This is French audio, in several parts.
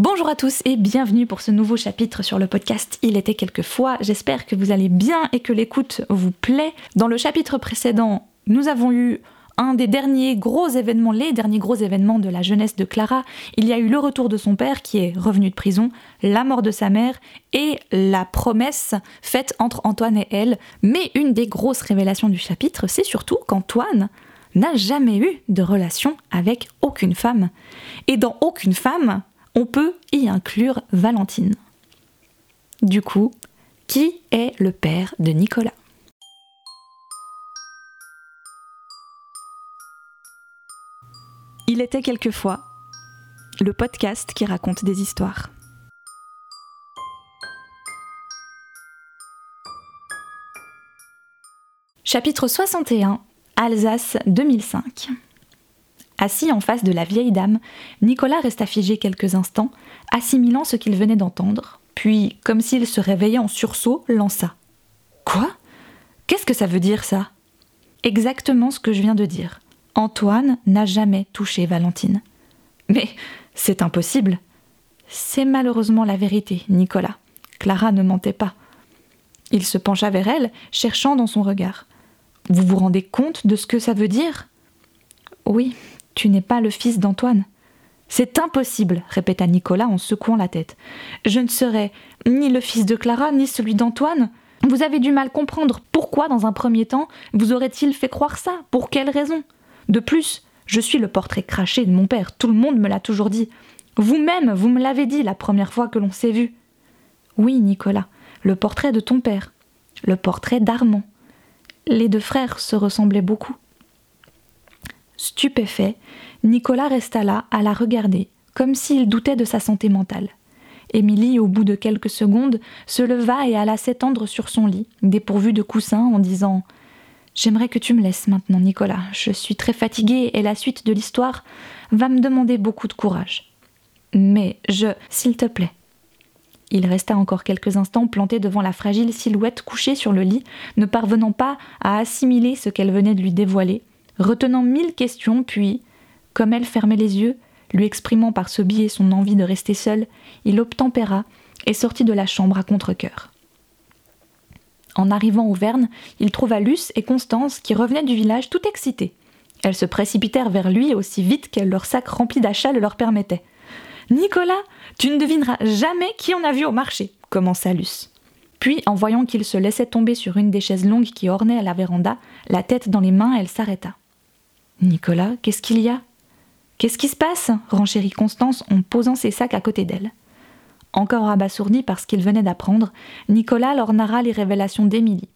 Bonjour à tous et bienvenue pour ce nouveau chapitre sur le podcast Il était quelquefois. J'espère que vous allez bien et que l'écoute vous plaît. Dans le chapitre précédent, nous avons eu un des derniers gros événements, les derniers gros événements de la jeunesse de Clara. Il y a eu le retour de son père qui est revenu de prison, la mort de sa mère et la promesse faite entre Antoine et elle. Mais une des grosses révélations du chapitre, c'est surtout qu'Antoine n'a jamais eu de relation avec aucune femme. Et dans aucune femme, on peut y inclure Valentine. Du coup, qui est le père de Nicolas? Il était quelquefois le podcast qui raconte des histoires. Chapitre 61 Alsace 2005 Assis en face de la vieille dame, Nicolas resta figé quelques instants, assimilant ce qu'il venait d'entendre, puis, comme s'il se réveillait en sursaut, lança. Quoi? Qu'est-ce que ça veut dire ça? Exactement ce que je viens de dire. Antoine n'a jamais touché Valentine. Mais c'est impossible. C'est malheureusement la vérité, Nicolas. Clara ne mentait pas. Il se pencha vers elle, cherchant dans son regard. Vous vous rendez compte de ce que ça veut dire? Oui, tu n'es pas le fils d'Antoine. C'est impossible, répéta Nicolas en secouant la tête. Je ne serai ni le fils de Clara, ni celui d'Antoine. Vous avez du mal comprendre pourquoi, dans un premier temps, vous aurait-il fait croire ça? Pour quelle raison? De plus, je suis le portrait craché de mon père, tout le monde me l'a toujours dit. Vous-même, vous me l'avez dit la première fois que l'on s'est vu. Oui, Nicolas, le portrait de ton père, le portrait d'Armand. Les deux frères se ressemblaient beaucoup. Stupéfait, Nicolas resta là à la regarder, comme s'il doutait de sa santé mentale. Émilie, au bout de quelques secondes, se leva et alla s'étendre sur son lit, dépourvu de coussin, en disant J'aimerais que tu me laisses maintenant, Nicolas. Je suis très fatiguée et la suite de l'histoire va me demander beaucoup de courage. Mais je. S'il te plaît. Il resta encore quelques instants planté devant la fragile silhouette couchée sur le lit, ne parvenant pas à assimiler ce qu'elle venait de lui dévoiler, retenant mille questions, puis, comme elle fermait les yeux, lui exprimant par ce biais son envie de rester seul, il obtempéra et sortit de la chambre à contre-coeur. En arrivant au Verne, il trouva Luce et Constance qui revenaient du village tout excités. Elles se précipitèrent vers lui aussi vite que leur sac rempli d'achats le leur permettait. Nicolas, tu ne devineras jamais qui on a vu au marché, commença Luce. Puis, en voyant qu'il se laissait tomber sur une des chaises longues qui ornaient la véranda, la tête dans les mains, elle s'arrêta. Nicolas, qu'est-ce qu'il y a? Qu'est-ce qui se passe? Renchérit Constance en posant ses sacs à côté d'elle. Encore abasourdi par ce qu'il venait d'apprendre, Nicolas leur narra les révélations d'Émilie.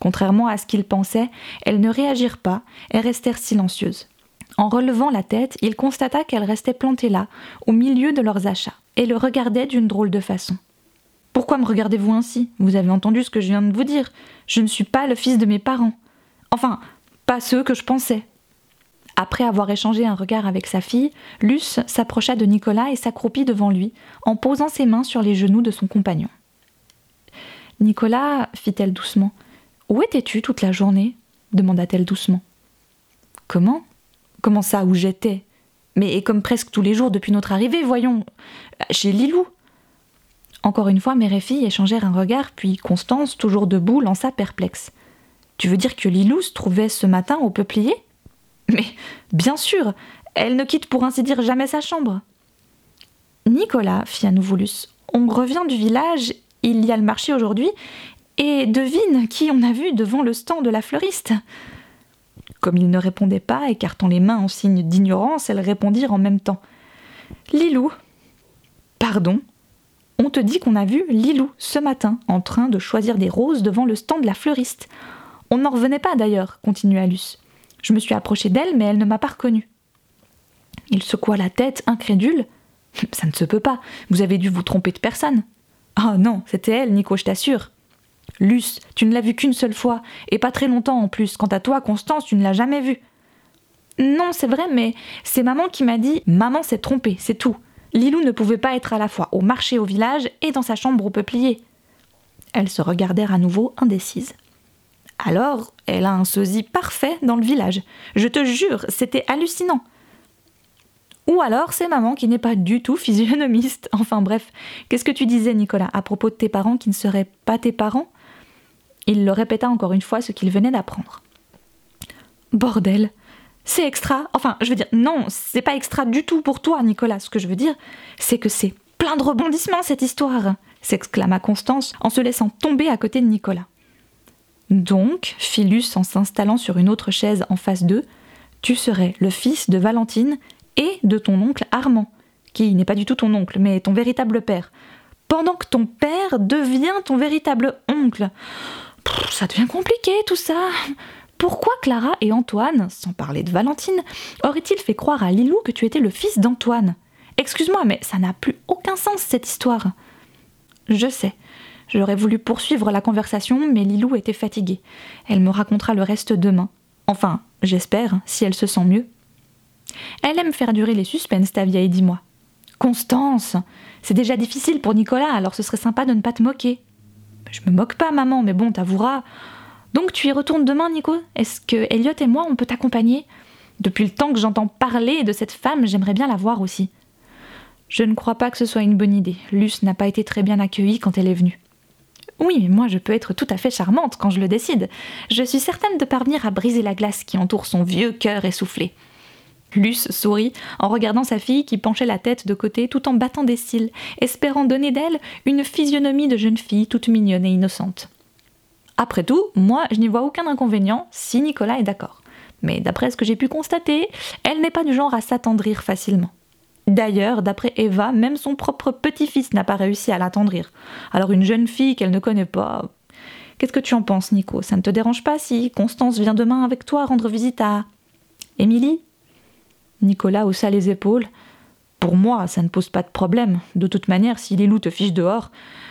Contrairement à ce qu'il pensait, elles ne réagirent pas et restèrent silencieuses. En relevant la tête, il constata qu'elles restaient plantées là, au milieu de leurs achats, et le regardaient d'une drôle de façon. Pourquoi me regardez-vous ainsi? Vous avez entendu ce que je viens de vous dire. Je ne suis pas le fils de mes parents. Enfin, pas ceux que je pensais. Après avoir échangé un regard avec sa fille, Luce s'approcha de Nicolas et s'accroupit devant lui, en posant ses mains sur les genoux de son compagnon. Nicolas, fit-elle doucement, où étais-tu toute la journée? demanda-t-elle doucement. Comment? Comment ça, où j'étais? Mais comme presque tous les jours depuis notre arrivée, voyons, chez Lilou. Encore une fois, mère et fille échangèrent un regard, puis Constance, toujours debout, lança perplexe. Tu veux dire que Lilou se trouvait ce matin au peuplier? mais bien sûr, elle ne quitte pour ainsi dire jamais sa chambre. Nicolas, fit à nouveau Luce, on revient du village, il y a le marché aujourd'hui, et devine qui on a vu devant le stand de la fleuriste. Comme il ne répondait pas, écartant les mains en signe d'ignorance, elles répondirent en même temps. Lilou. Pardon On te dit qu'on a vu Lilou ce matin en train de choisir des roses devant le stand de la fleuriste. On n'en revenait pas d'ailleurs, continua Luce. Je me suis approché d'elle, mais elle ne m'a pas reconnue. Il secoua la tête, incrédule. Ça ne se peut pas. Vous avez dû vous tromper de personne. Ah non, c'était elle, Nico, je t'assure. Luce, tu ne l'as vue qu'une seule fois, et pas très longtemps en plus. Quant à toi, Constance, tu ne l'as jamais vue. Non, c'est vrai, mais c'est maman qui m'a dit Maman s'est trompée, c'est tout. Lilou ne pouvait pas être à la fois au marché au village et dans sa chambre au peuplier. Elles se regardèrent à nouveau indécises. Alors, elle a un sosie parfait dans le village. Je te jure, c'était hallucinant. Ou alors c'est maman qui n'est pas du tout physionomiste. Enfin bref, qu'est-ce que tu disais Nicolas à propos de tes parents qui ne seraient pas tes parents? Il le répéta encore une fois ce qu'il venait d'apprendre. Bordel C'est extra Enfin, je veux dire, non, c'est pas extra du tout pour toi, Nicolas. Ce que je veux dire, c'est que c'est plein de rebondissements cette histoire s'exclama Constance en se laissant tomber à côté de Nicolas. Donc, Philus en s'installant sur une autre chaise en face d'eux, tu serais le fils de Valentine et de ton oncle Armand, qui n'est pas du tout ton oncle, mais ton véritable père, pendant que ton père devient ton véritable oncle. ça devient compliqué tout ça. Pourquoi Clara et Antoine, sans parler de Valentine, auraient-ils fait croire à Lilou que tu étais le fils d'Antoine? Excuse-moi, mais ça n'a plus aucun sens cette histoire. Je sais. J'aurais voulu poursuivre la conversation, mais Lilou était fatiguée. Elle me racontera le reste demain. Enfin, j'espère, si elle se sent mieux. Elle aime faire durer les suspens, ta vieille, dis-moi. Constance C'est déjà difficile pour Nicolas, alors ce serait sympa de ne pas te moquer. Je me moque pas, maman, mais bon, t'avoueras. Donc tu y retournes demain, Nico? Est-ce que Elliot et moi, on peut t'accompagner? Depuis le temps que j'entends parler de cette femme, j'aimerais bien la voir aussi. Je ne crois pas que ce soit une bonne idée. Luce n'a pas été très bien accueillie quand elle est venue. Oui, mais moi je peux être tout à fait charmante quand je le décide. Je suis certaine de parvenir à briser la glace qui entoure son vieux cœur essoufflé. Luce sourit en regardant sa fille qui penchait la tête de côté tout en battant des cils, espérant donner d'elle une physionomie de jeune fille toute mignonne et innocente. Après tout, moi je n'y vois aucun inconvénient si Nicolas est d'accord. Mais d'après ce que j'ai pu constater, elle n'est pas du genre à s'attendrir facilement. D'ailleurs, d'après Eva, même son propre petit-fils n'a pas réussi à l'attendrir. Alors une jeune fille qu'elle ne connaît pas. Qu'est-ce que tu en penses, Nico? Ça ne te dérange pas si Constance vient demain avec toi rendre visite à. Émilie? Nicolas haussa les épaules. Pour moi, ça ne pose pas de problème. De toute manière, si les loups te fichent dehors,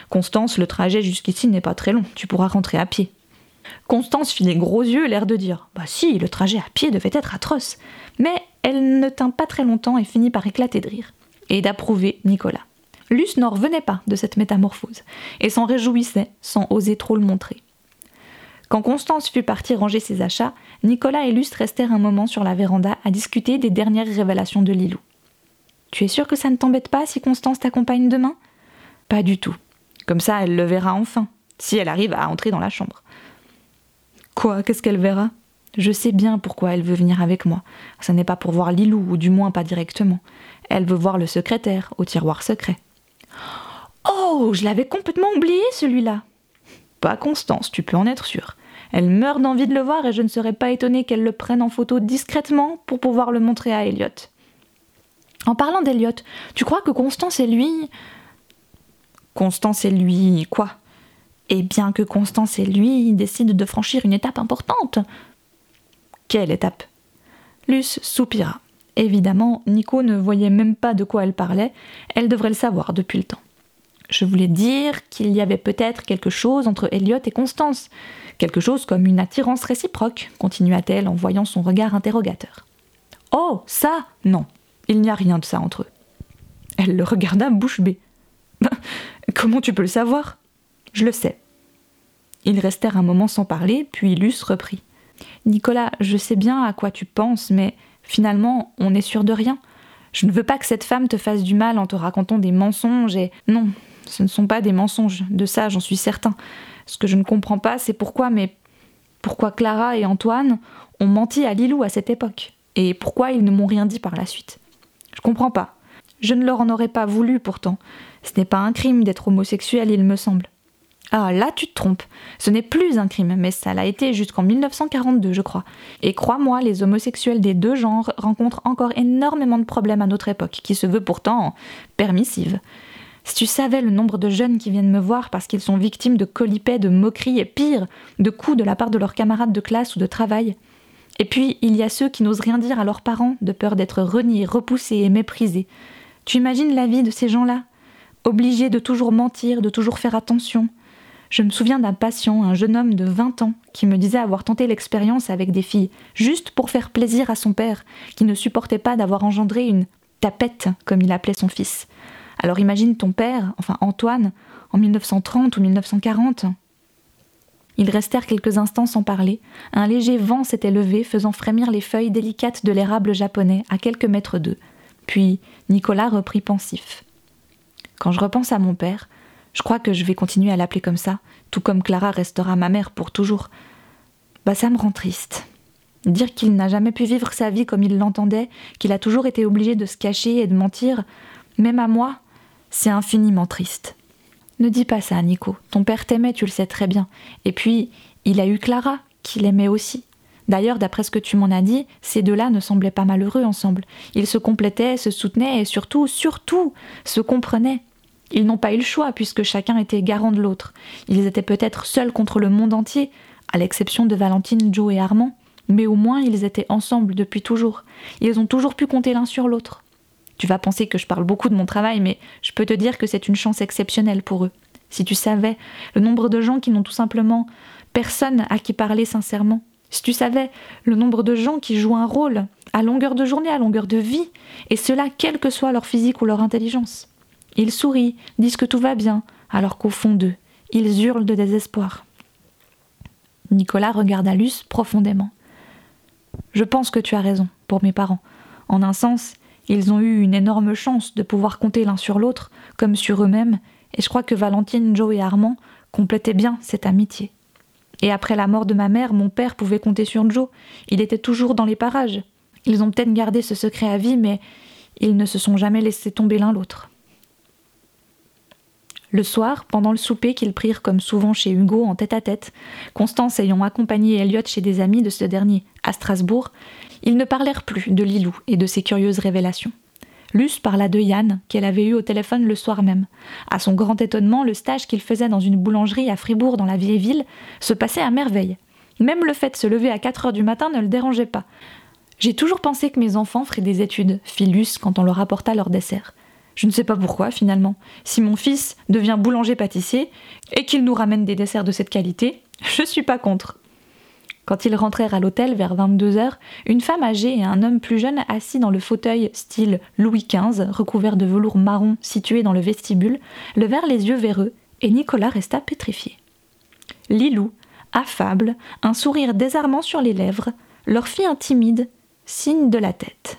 Constance, le trajet jusqu'ici n'est pas très long. Tu pourras rentrer à pied. Constance fit les gros yeux, l'air de dire Bah si, le trajet à pied devait être atroce. Mais elle ne tint pas très longtemps et finit par éclater de rire, et d'approuver Nicolas. Luce n'en revenait pas de cette métamorphose, et s'en réjouissait sans oser trop le montrer. Quand Constance fut partie ranger ses achats, Nicolas et Luce restèrent un moment sur la véranda à discuter des dernières révélations de Lilou. Tu es sûr que ça ne t'embête pas si Constance t'accompagne demain? Pas du tout. Comme ça, elle le verra enfin, si elle arrive à entrer dans la chambre. Quoi? Qu'est-ce qu'elle verra? Je sais bien pourquoi elle veut venir avec moi. Ce n'est pas pour voir Lilou, ou du moins pas directement. Elle veut voir le secrétaire, au tiroir secret. Oh, je l'avais complètement oublié, celui-là. Pas Constance, tu peux en être sûre. Elle meurt d'envie de le voir et je ne serais pas étonnée qu'elle le prenne en photo discrètement pour pouvoir le montrer à Elliot. En parlant d'Elliot, tu crois que Constance et lui. Constance et lui, quoi? Eh bien que Constance et lui décident de franchir une étape importante. Quelle étape Luce soupira. Évidemment, Nico ne voyait même pas de quoi elle parlait, elle devrait le savoir depuis le temps. Je voulais dire qu'il y avait peut-être quelque chose entre Elliot et Constance, quelque chose comme une attirance réciproque, continua-t-elle en voyant son regard interrogateur. Oh, ça Non, il n'y a rien de ça entre eux. Elle le regarda bouche bée. Comment tu peux le savoir? Je le sais. Ils restèrent un moment sans parler, puis Luce reprit. Nicolas, je sais bien à quoi tu penses, mais finalement, on n'est sûr de rien. Je ne veux pas que cette femme te fasse du mal en te racontant des mensonges et. Non, ce ne sont pas des mensonges, de ça j'en suis certain. Ce que je ne comprends pas, c'est pourquoi, mais pourquoi Clara et Antoine ont menti à Lilou à cette époque Et pourquoi ils ne m'ont rien dit par la suite Je comprends pas. Je ne leur en aurais pas voulu pourtant. Ce n'est pas un crime d'être homosexuel, il me semble. Ah, là tu te trompes. Ce n'est plus un crime, mais ça l'a été jusqu'en 1942, je crois. Et crois-moi, les homosexuels des deux genres rencontrent encore énormément de problèmes à notre époque, qui se veut pourtant permissive. Si tu savais le nombre de jeunes qui viennent me voir parce qu'ils sont victimes de colipets, de moqueries et pire, de coups de la part de leurs camarades de classe ou de travail. Et puis, il y a ceux qui n'osent rien dire à leurs parents, de peur d'être reniés, repoussés et méprisés. Tu imagines la vie de ces gens-là? Obligés de toujours mentir, de toujours faire attention, je me souviens d'un patient, un jeune homme de 20 ans, qui me disait avoir tenté l'expérience avec des filles, juste pour faire plaisir à son père, qui ne supportait pas d'avoir engendré une tapette, comme il appelait son fils. Alors imagine ton père, enfin Antoine, en 1930 ou 1940. Ils restèrent quelques instants sans parler. Un léger vent s'était levé, faisant frémir les feuilles délicates de l'érable japonais à quelques mètres d'eux. Puis Nicolas reprit pensif. Quand je repense à mon père, je crois que je vais continuer à l'appeler comme ça, tout comme Clara restera ma mère pour toujours. Bah ça me rend triste. Dire qu'il n'a jamais pu vivre sa vie comme il l'entendait, qu'il a toujours été obligé de se cacher et de mentir, même à moi, c'est infiniment triste. Ne dis pas ça, Nico. Ton père t'aimait, tu le sais très bien. Et puis, il a eu Clara, qu'il aimait aussi. D'ailleurs, d'après ce que tu m'en as dit, ces deux-là ne semblaient pas malheureux ensemble. Ils se complétaient, se soutenaient et surtout, surtout, se comprenaient. Ils n'ont pas eu le choix puisque chacun était garant de l'autre. Ils étaient peut-être seuls contre le monde entier, à l'exception de Valentine, Joe et Armand, mais au moins ils étaient ensemble depuis toujours. Ils ont toujours pu compter l'un sur l'autre. Tu vas penser que je parle beaucoup de mon travail, mais je peux te dire que c'est une chance exceptionnelle pour eux. Si tu savais le nombre de gens qui n'ont tout simplement personne à qui parler sincèrement, si tu savais le nombre de gens qui jouent un rôle à longueur de journée, à longueur de vie, et cela quel que soit leur physique ou leur intelligence. Ils sourient, disent que tout va bien, alors qu'au fond d'eux, ils hurlent de désespoir. Nicolas regarda Luce profondément. Je pense que tu as raison, pour mes parents. En un sens, ils ont eu une énorme chance de pouvoir compter l'un sur l'autre, comme sur eux-mêmes, et je crois que Valentine, Joe et Armand complétaient bien cette amitié. Et après la mort de ma mère, mon père pouvait compter sur Joe. Il était toujours dans les parages. Ils ont peut-être gardé ce secret à vie, mais ils ne se sont jamais laissés tomber l'un l'autre. Le soir, pendant le souper qu'ils prirent comme souvent chez Hugo en tête-à-tête, Constance ayant accompagné Elliot chez des amis de ce dernier à Strasbourg, ils ne parlèrent plus de Lilou et de ses curieuses révélations. Luce parla de Yann, qu'elle avait eu au téléphone le soir même. À son grand étonnement, le stage qu'il faisait dans une boulangerie à Fribourg dans la vieille ville se passait à merveille. Même le fait de se lever à 4 heures du matin ne le dérangeait pas. J'ai toujours pensé que mes enfants feraient des études, fit Luce quand on leur apporta leur dessert. Je ne sais pas pourquoi finalement. Si mon fils devient boulanger-pâtissier et qu'il nous ramène des desserts de cette qualité, je suis pas contre. Quand ils rentrèrent à l'hôtel vers 22 heures, une femme âgée et un homme plus jeune assis dans le fauteuil style Louis XV, recouvert de velours marron situé dans le vestibule, levèrent les yeux vers eux et Nicolas resta pétrifié. Lilou, affable, un sourire désarmant sur les lèvres, leur fit un timide signe de la tête.